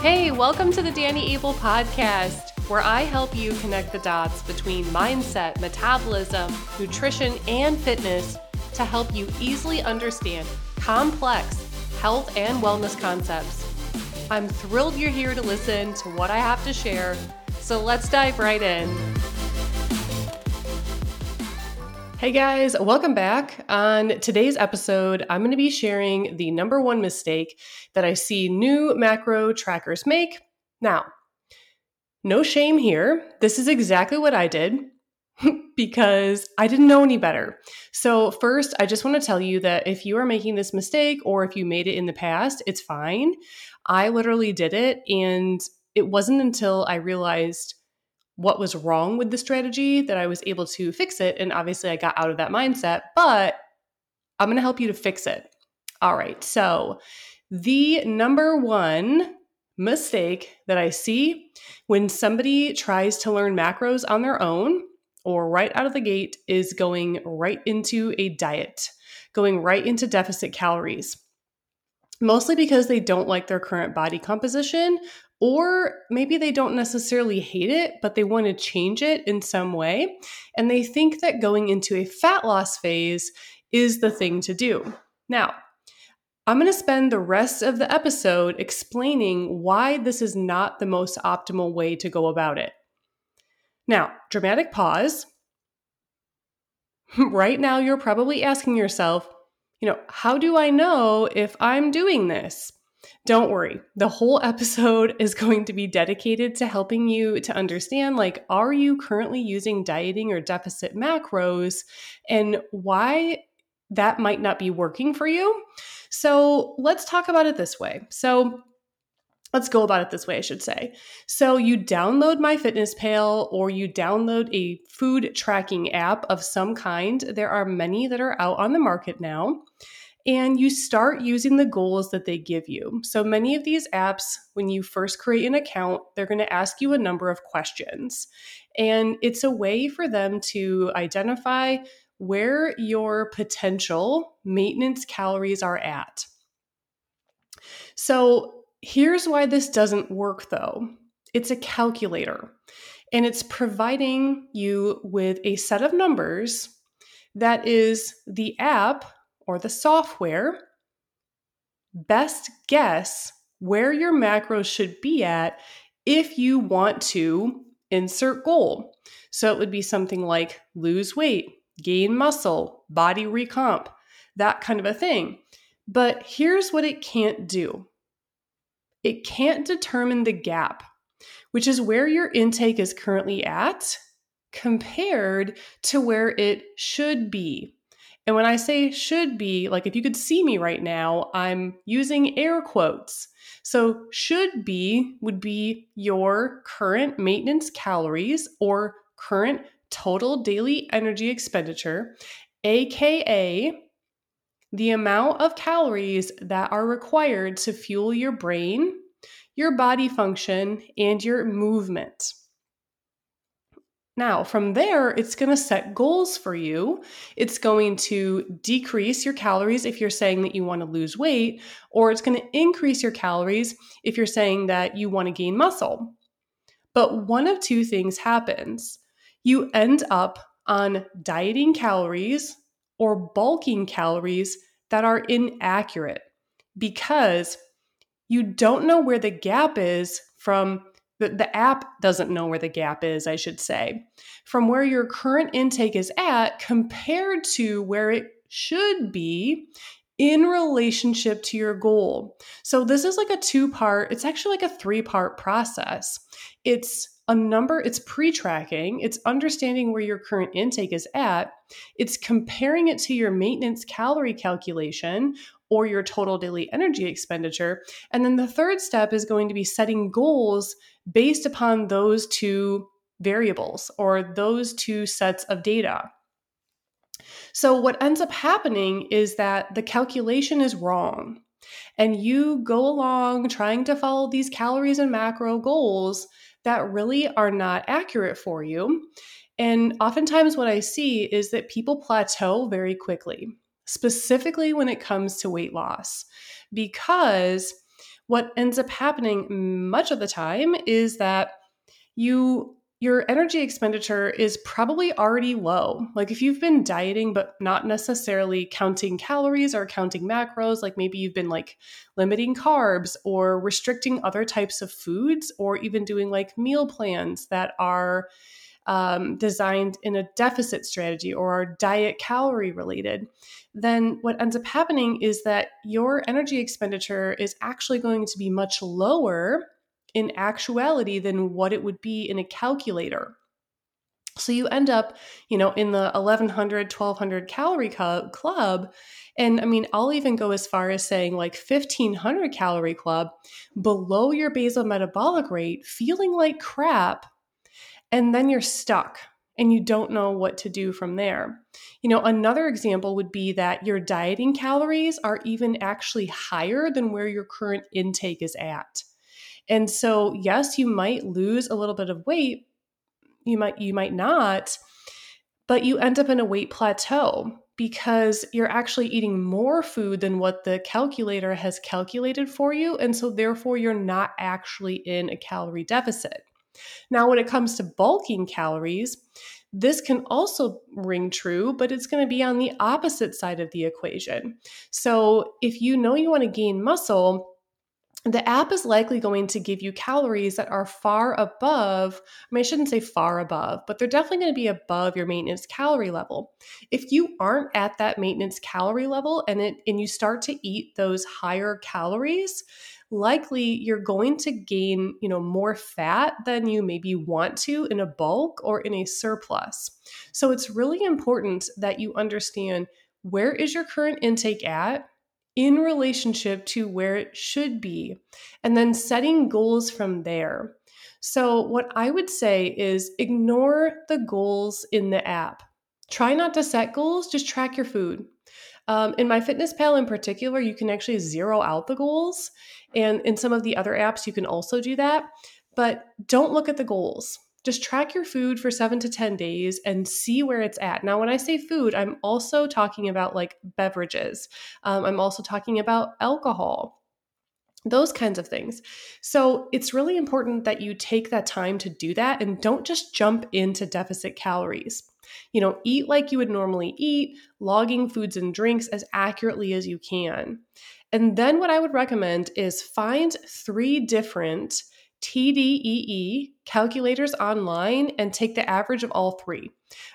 Hey, welcome to the Danny Abel podcast, where I help you connect the dots between mindset, metabolism, nutrition, and fitness to help you easily understand complex health and wellness concepts. I'm thrilled you're here to listen to what I have to share, so let's dive right in. Hey guys, welcome back. On today's episode, I'm going to be sharing the number one mistake that I see new macro trackers make. Now, no shame here. This is exactly what I did because I didn't know any better. So, first, I just want to tell you that if you are making this mistake or if you made it in the past, it's fine. I literally did it, and it wasn't until I realized what was wrong with the strategy that I was able to fix it. And obviously, I got out of that mindset, but I'm going to help you to fix it. All right. So, the number one mistake that I see when somebody tries to learn macros on their own or right out of the gate is going right into a diet, going right into deficit calories. Mostly because they don't like their current body composition or maybe they don't necessarily hate it, but they want to change it in some way. And they think that going into a fat loss phase is the thing to do. Now, I'm going to spend the rest of the episode explaining why this is not the most optimal way to go about it. Now, dramatic pause. right now, you're probably asking yourself, you know, how do I know if I'm doing this? Don't worry. The whole episode is going to be dedicated to helping you to understand like are you currently using dieting or deficit macros and why that might not be working for you. So, let's talk about it this way. So, let's go about it this way, I should say. So, you download MyFitnessPal or you download a food tracking app of some kind. There are many that are out on the market now and you start using the goals that they give you. So many of these apps, when you first create an account, they're going to ask you a number of questions. And it's a way for them to identify where your potential maintenance calories are at. So here's why this doesn't work though it's a calculator, and it's providing you with a set of numbers that is the app or the software best guess where your macros should be at if you want to insert goal. So it would be something like lose weight, gain muscle, body recomp, that kind of a thing. But here's what it can't do it can't determine the gap, which is where your intake is currently at compared to where it should be. And when I say should be, like if you could see me right now, I'm using air quotes. So, should be would be your current maintenance calories or current total daily energy expenditure, AKA the amount of calories that are required to fuel your brain, your body function, and your movement. Now, from there, it's going to set goals for you. It's going to decrease your calories if you're saying that you want to lose weight, or it's going to increase your calories if you're saying that you want to gain muscle. But one of two things happens you end up on dieting calories or bulking calories that are inaccurate because you don't know where the gap is from the, the app doesn't know where the gap is, I should say, from where your current intake is at compared to where it should be in relationship to your goal. So this is like a two part, it's actually like a three part process. It's a number, it's pre tracking, it's understanding where your current intake is at, it's comparing it to your maintenance calorie calculation or your total daily energy expenditure. And then the third step is going to be setting goals based upon those two variables or those two sets of data. So, what ends up happening is that the calculation is wrong, and you go along trying to follow these calories and macro goals that really are not accurate for you. And oftentimes, what I see is that people plateau very quickly, specifically when it comes to weight loss, because what ends up happening much of the time is that you your energy expenditure is probably already low. Like if you've been dieting but not necessarily counting calories or counting macros, like maybe you've been like limiting carbs or restricting other types of foods or even doing like meal plans that are um, designed in a deficit strategy or are diet calorie related, then what ends up happening is that your energy expenditure is actually going to be much lower in actuality than what it would be in a calculator. So you end up, you know, in the 1100, 1200 calorie club. And I mean, I'll even go as far as saying like 1500 calorie club below your basal metabolic rate, feeling like crap. And then you're stuck and you don't know what to do from there. You know, another example would be that your dieting calories are even actually higher than where your current intake is at. And so, yes, you might lose a little bit of weight. You might you might not, but you end up in a weight plateau because you're actually eating more food than what the calculator has calculated for you and so therefore you're not actually in a calorie deficit. Now, when it comes to bulking calories, this can also ring true, but it's going to be on the opposite side of the equation. So, if you know you want to gain muscle, the app is likely going to give you calories that are far above, I mean, I shouldn't say far above, but they're definitely going to be above your maintenance calorie level. If you aren't at that maintenance calorie level and it and you start to eat those higher calories, likely you're going to gain, you know, more fat than you maybe want to in a bulk or in a surplus. So it's really important that you understand where is your current intake at? In relationship to where it should be, and then setting goals from there. So, what I would say is ignore the goals in the app. Try not to set goals, just track your food. Um, in MyFitnessPal in particular, you can actually zero out the goals. And in some of the other apps, you can also do that. But don't look at the goals just track your food for seven to 10 days and see where it's at. Now, when I say food, I'm also talking about like beverages, um, I'm also talking about alcohol. Those kinds of things. So, it's really important that you take that time to do that and don't just jump into deficit calories. You know, eat like you would normally eat, logging foods and drinks as accurately as you can. And then, what I would recommend is find three different TDEE calculators online and take the average of all three.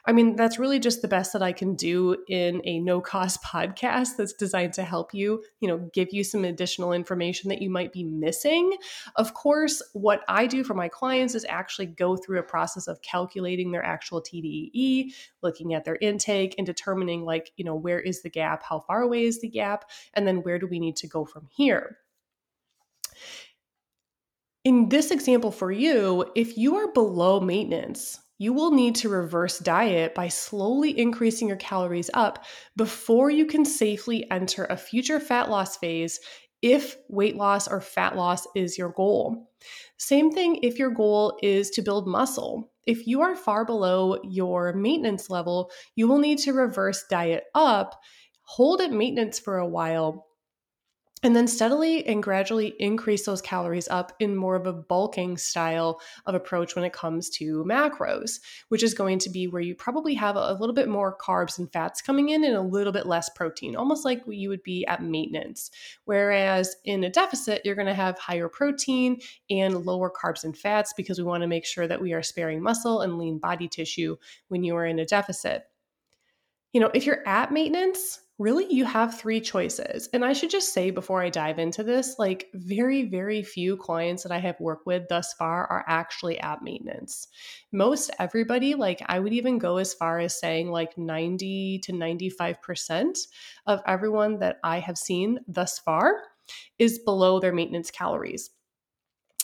I mean, that's really just the best that I can do in a no cost podcast that's designed to help you, you know, give you some additional information that you might be missing. Of course, what I do for my clients is actually go through a process of calculating their actual TDEE, looking at their intake and determining like, you know, where is the gap, how far away is the gap, and then where do we need to go from here. In this example for you, if you are below maintenance, you will need to reverse diet by slowly increasing your calories up before you can safely enter a future fat loss phase if weight loss or fat loss is your goal. Same thing if your goal is to build muscle. If you are far below your maintenance level, you will need to reverse diet up, hold at maintenance for a while, and then steadily and gradually increase those calories up in more of a bulking style of approach when it comes to macros, which is going to be where you probably have a, little bit more carbs and fats coming in and a little bit less protein, almost like you would be at maintenance. Whereas in a deficit, you're going to have higher protein and lower carbs and fats because we want to make sure that we are sparing muscle and lean body tissue when you are in a deficit. You know, if you're at maintenance, really you have three choices. And I should just say before I dive into this, like very, very few clients that I have worked with thus far are actually at maintenance. Most everybody, like I would even go as far as saying like 90 to 95% of everyone that I have seen thus far is below their maintenance calories.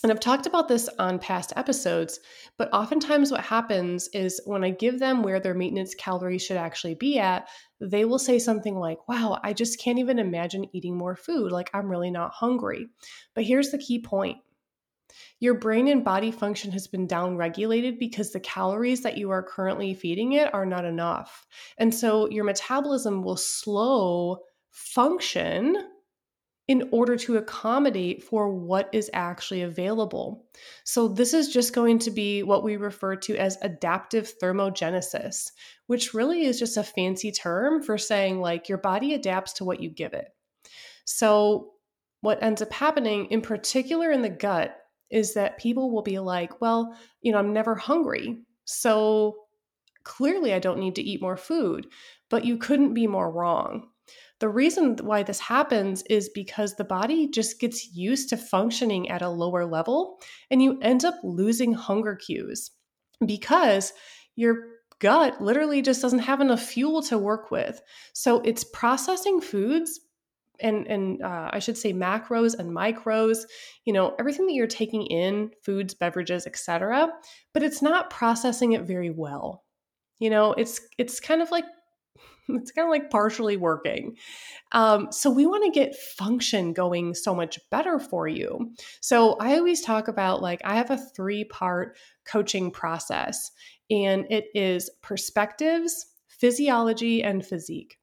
And I've talked about this on past episodes, but oftentimes what happens is when I give them where their maintenance calories should actually be at, they will say something like, Wow, I just can't even imagine eating more food. Like, I'm really not hungry. But here's the key point Your brain and body function has been downregulated because the calories that you are currently feeding it are not enough. And so your metabolism will slow function in order to accommodate for what is actually available. So, this is just going to be what we refer to as adaptive thermogenesis, which really is just a fancy term for saying like your body adapts to what you give it. So, what ends up happening, in particular in the gut, is that people will be like, well, you know, I'm never hungry. So, clearly I don't need to eat more food. But you couldn't be more wrong the reason why this happens is because the body just gets used to functioning at a lower level and you end up losing hunger cues because your gut literally just doesn't have enough fuel to work with. So it's processing foods and and uh, I should say macros and micros, you know, everything that you're taking in, foods, beverages, etc. But it's not processing it very well. You know, it's it's kind of like it's kind of like partially working. Um, so we want to get function going so much better for you. So I always talk about like I have a three part coaching process, and it is perspectives, physiology, and physique.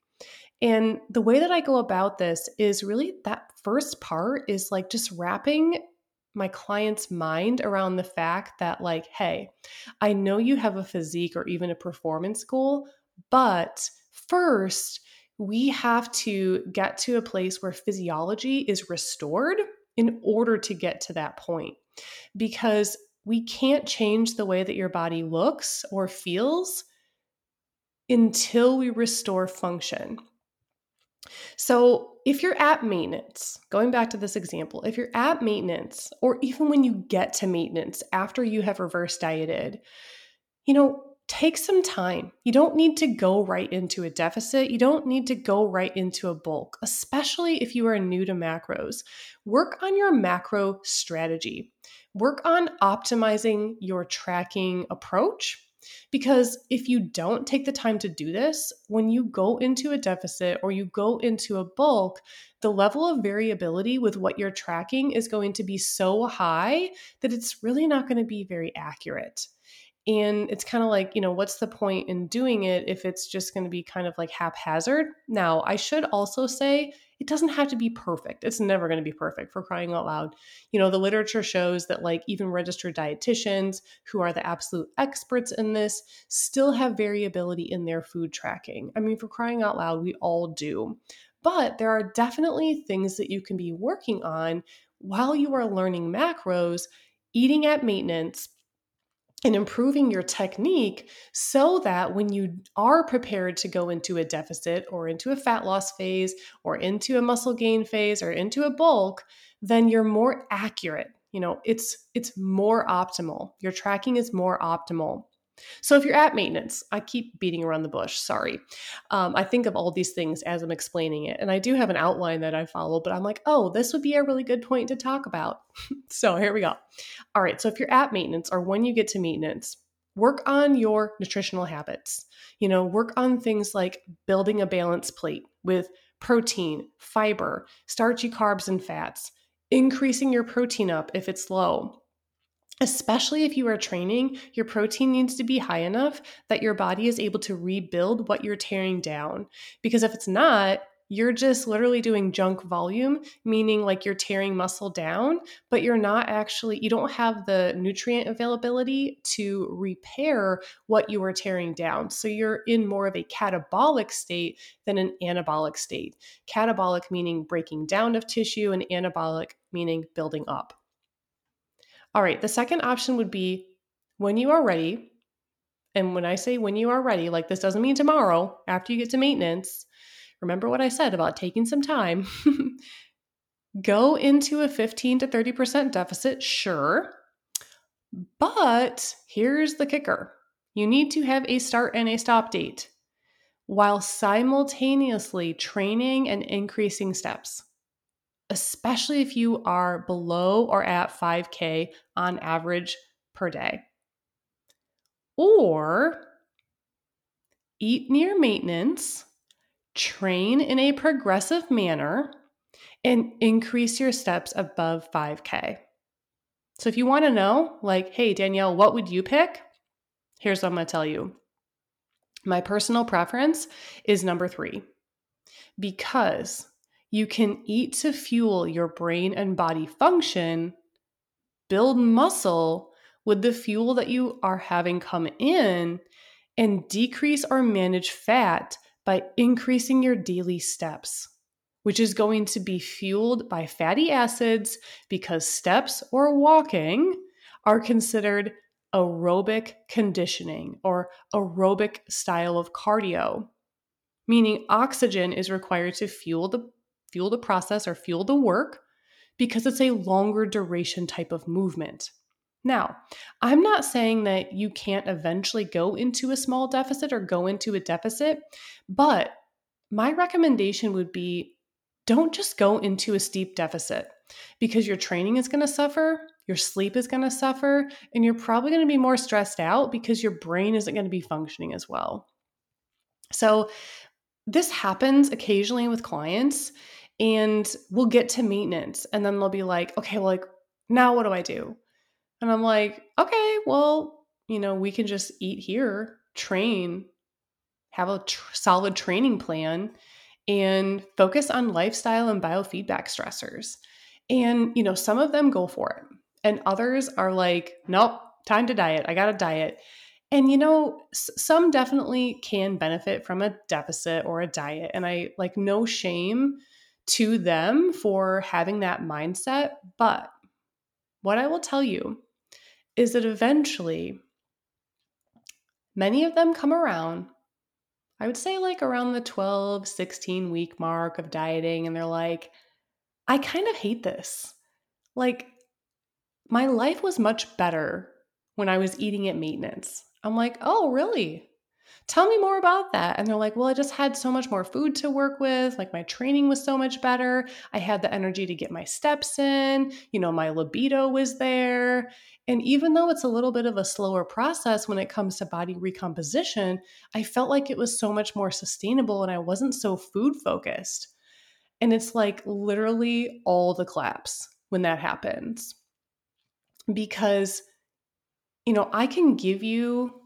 And the way that I go about this is really that first part is like just wrapping my client's mind around the fact that, like, hey, I know you have a physique or even a performance goal, but First, we have to get to a place where physiology is restored in order to get to that point. Because we can't change the way that your body looks or feels until we restore function. So, if you're at maintenance, going back to this example, if you're at maintenance, or even when you get to maintenance after you have reverse dieted, you know, take some time. You don't need to go right into a deficit. You don't need to go right into a bulk, especially if you are new to macros. Work on your macro strategy. Work on optimizing your tracking approach. Because if you don't take the time to do this, when you go into a deficit or you go into a bulk, the level of variability with what you're tracking is going to be so high that it's really not going to be very accurate. And it's kind of like, you know, what's the point in doing it if it's just going to be kind of like haphazard? Now, I should also say it doesn't have to be perfect. It's never going to be perfect for crying out loud. You know, the literature shows that like even registered dietitians who are the absolute experts in this still have variability in their food tracking. I mean, for crying out loud, we all do. But there are definitely things that you can be working on while you are learning macros, eating at maintenance, and improving your technique so that when you are prepared to go into a deficit or into a fat loss phase or into a muscle gain phase or into a bulk then you're more accurate. You know it's it's more optimal. Your tracking is more optimal so if you're at maintenance, I keep beating around the bush, sorry. Um, I think of all these things as I'm explaining it. And I do have an outline that I follow, but I'm like, oh, this would be a really good point to talk about. so here we go. All right. So if you're at maintenance or when you get to maintenance, work on your nutritional habits. You know, work on things like building a balanced plate with protein, fiber, starchy carbs, and fats, increasing your protein up if it's low Especially if you are training, your protein needs to be high enough that your body is able to rebuild what you're tearing down. Because if it's not, you're just literally doing junk volume, meaning like you're tearing muscle down, but you're not actually, you don't have the nutrient availability to repair what you are tearing down. So you're in more of a catabolic state than an anabolic state. Catabolic meaning breaking down of tissue, and anabolic meaning building up. All right, the second option would be when you are ready. And when I say when you are ready, like this doesn't mean tomorrow after you get to maintenance. Remember what I said about taking some time. Go into a 15 to 30% deficit, sure. But here's the kicker you need to have a start and a stop date while simultaneously training and increasing steps especially if you are below or at 5K on average per day. Or eat near maintenance, train in a progressive manner, and increase your steps above 5K. So if you want to know, like, hey, Danielle, what would you pick? Here's what I'm going to tell you. My personal preference is number three because you can eat to fuel your brain and body function, build muscle with the fuel that you are having come in, and decrease or manage fat by increasing your daily steps which is going to be fueled by fatty acids because steps or walking are considered aerobic conditioning or aerobic style of cardio meaning oxygen is required to fuel the fuel the process or fuel the work because it's a longer duration type of movement now, I'm not saying that you can't eventually go into a small deficit or go into a deficit, but my recommendation would be don't just go into a steep deficit because your training is going to suffer, your sleep is going to suffer, and you're probably going to be more stressed out because your brain isn't going to be functioning as well. So, this happens occasionally with clients, and we'll get to maintenance, and then they'll be like, okay, well, like, now what do I do? And I'm like, okay, well, you know, we can just eat here, train, have a tr- solid training plan and focus on lifestyle and biofeedback stressors. And, you know, some of them go for it, and others are like, nope, time to diet. I got to diet. And, you know, s- some definitely can benefit from a deficit or a diet. And I like no shame to them for having that mindset. But what I will tell you is that eventually many of them come around I would say like around the 12, 16 week mark of dieting. And they're like, I kind of hate this. Like, my life was much better when I was eating at maintenance. I'm like, oh, really? Tell me more about that. And they're like, well, I just had so much more food to work with. Like, my training was so much better. I had the energy to get my steps in. You know, my libido was there. And even though it's a little bit of a slower process when it comes to body recomposition, I felt like it was so much more sustainable and I wasn't so food focused. And it's like literally all the claps when that happens. Because, you know, I can give you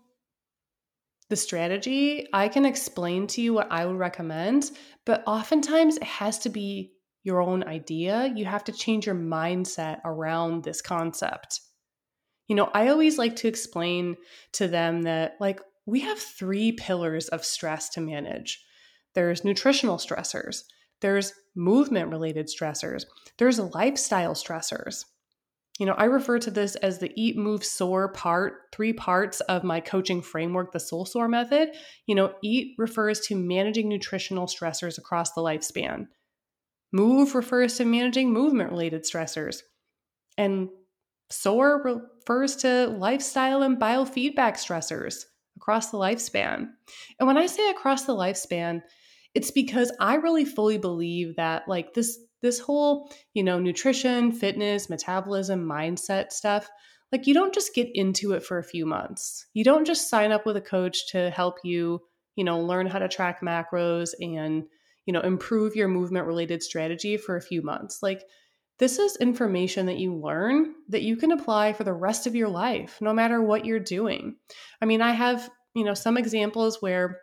the strategy, I can explain to you what I would recommend, but oftentimes it has to be your own idea. You have to change your mindset around this concept. You know, I always like to explain to them that, like, we have three pillars of stress to manage there's nutritional stressors, there's movement related stressors, there's lifestyle stressors. You know, I refer to this as the eat, move, soar part, three parts of my coaching framework, the Soul Soar method. You know, eat refers to managing nutritional stressors across the lifespan. Move refers to managing movement related stressors. And SOAR refers to lifestyle and biofeedback stressors across the lifespan. And when I say across the lifespan, it's because I really fully believe that like this this whole, you know, nutrition, fitness, metabolism, mindset stuff, like you don't just get into it for a few months. You don't just sign up with a coach to help you, you know, learn how to track macros and, you know, improve your movement related strategy for a few months. Like this is information that you learn that you can apply for the rest of your life, no matter what you're doing. I mean, I have, you know, some examples where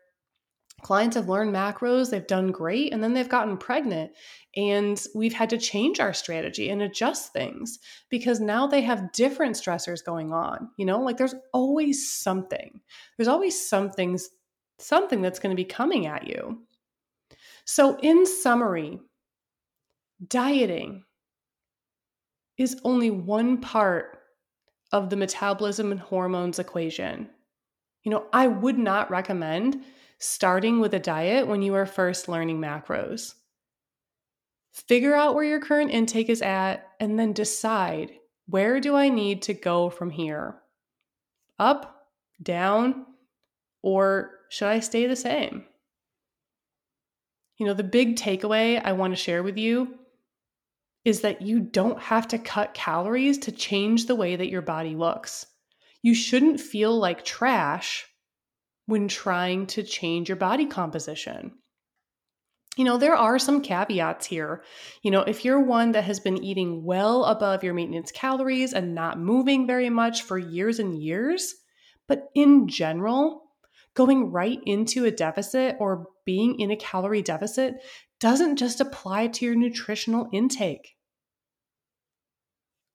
clients have learned macros, they've done great, and then they've gotten pregnant. And we've had to change our strategy and adjust things because now they have different stressors going on. You know, like there's always something, there's always something, something that's going to be coming at you. So, in summary, dieting is only one part of the metabolism and hormones equation. You know, I would not recommend starting with a diet when you are first learning macros. Figure out where your current intake is at and then decide where do I need to go from here? Up, down, or should I stay the same? You know, the big takeaway I want to share with you is that you don't have to cut calories to change the way that your body looks. You shouldn't feel like trash when trying to change your body composition. you know, there are some caveats here. You know, if you're one that has been eating well above your maintenance calories and not moving very much for years and years, but in general, going right into a deficit or being in a calorie deficit doesn't just apply to your nutritional intake.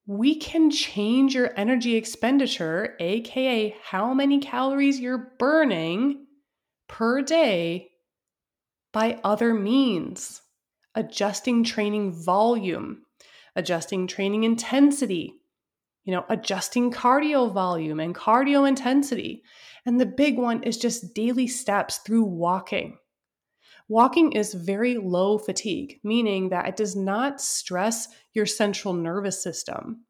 We can change your energy expenditure, aka how many calories you're burning per day by other means, adjusting training volume, adjusting training intensity, you know, adjusting cardio volume and cardio intensity. And the big one is just daily steps through walking. Walking is very low fatigue, meaning that it does not stress your central nervous system.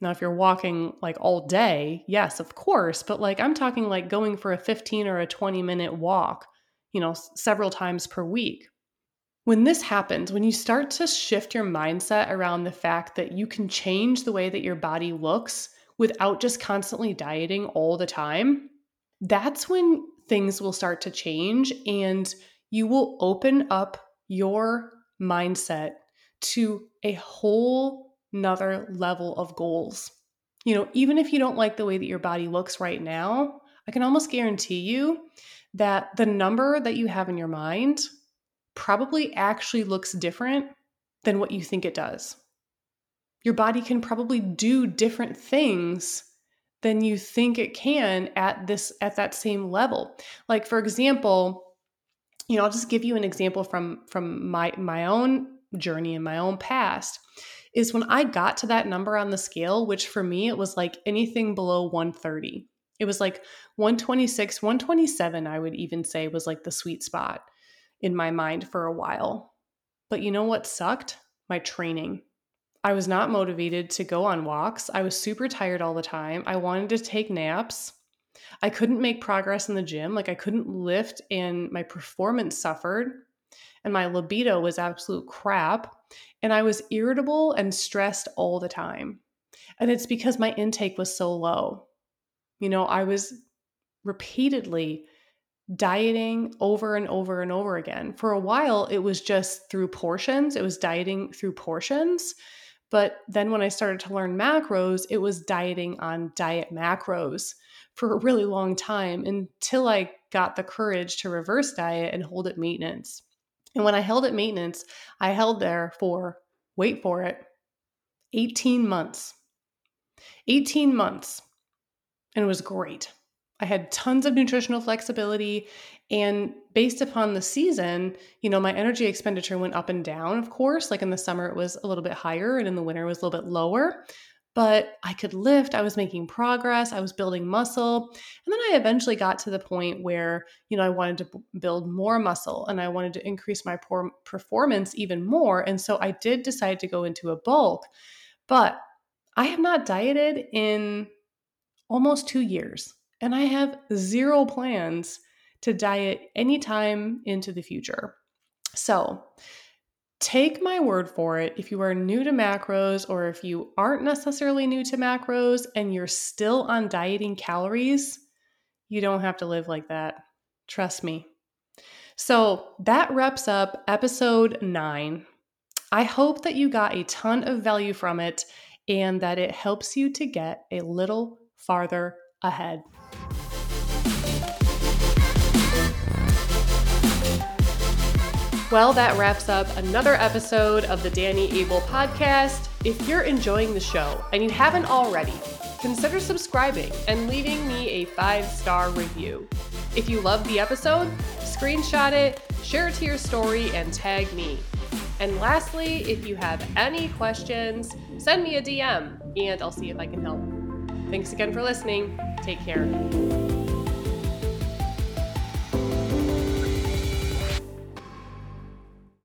Now, if you're walking like all day, yes, of course, but like I'm talking like going for a 15 or a 20 minute walk you know, several times per week. When this happens, when you start to shift your mindset around the fact that you can change the way that your body looks without just constantly dieting all the time, that's when things will start to change and you will open up your mindset to a whole nother level of goals. You know, even if you don't like the way that your body looks right now, I can almost guarantee you that the number that you have in your mind probably actually looks different than what you think it does. Your body can probably do different things than you think it can at this at that same level. Like for example, you know, I'll just give you an example from from my my own journey and my own past is when I got to that number on the scale, which for me it was like anything below 130. It was like 126, 127, I would even say was like the sweet spot in my mind for a while. But you know what sucked? My training. I was not motivated to go on walks. I was super tired all the time. I wanted to take naps. I couldn't make progress in the gym. Like I couldn't lift, and my performance suffered, and my libido was absolute crap. And I was irritable and stressed all the time. And it's because my intake was so low. You know, I was repeatedly dieting over and over and over again. For a while, it was just through portions, it was dieting through portions. But then when I started to learn macros, it was dieting on diet macros for a really long time until I got the courage to reverse diet and hold it maintenance. And when I held it maintenance, I held there for, wait for it, 18 months. 18 months and it was great. I had tons of nutritional flexibility. And based upon the season, you know, my energy expenditure went up and down, of course. Like in the summer, it was a little bit higher, and in the winter, it was a little bit lower. But I could lift, I was making progress, I was building muscle. And then I eventually got to the point where, you know, I wanted to build more muscle and I wanted to increase my performance even more. And so I did decide to go into a bulk. But I have not dieted in almost two years, and I have zero plans to diet anytime into the future. So, take my word for it. If you are new to macros, or if you aren't necessarily new to macros and you're still on dieting calories, you don't have to live like that. Trust me. So, that wraps up episode nine. I hope that you got a ton of value from it and that it helps you to get a little farther ahead. Well, that wraps up another episode of the Danny Abel podcast. If you're enjoying the show and you haven't already, consider subscribing and leaving me a five star review. If you love the episode, screenshot it, share it to your story, and tag me. And lastly, if you have any questions, send me a DM and I'll see if I can help. Thanks again for listening. Take care.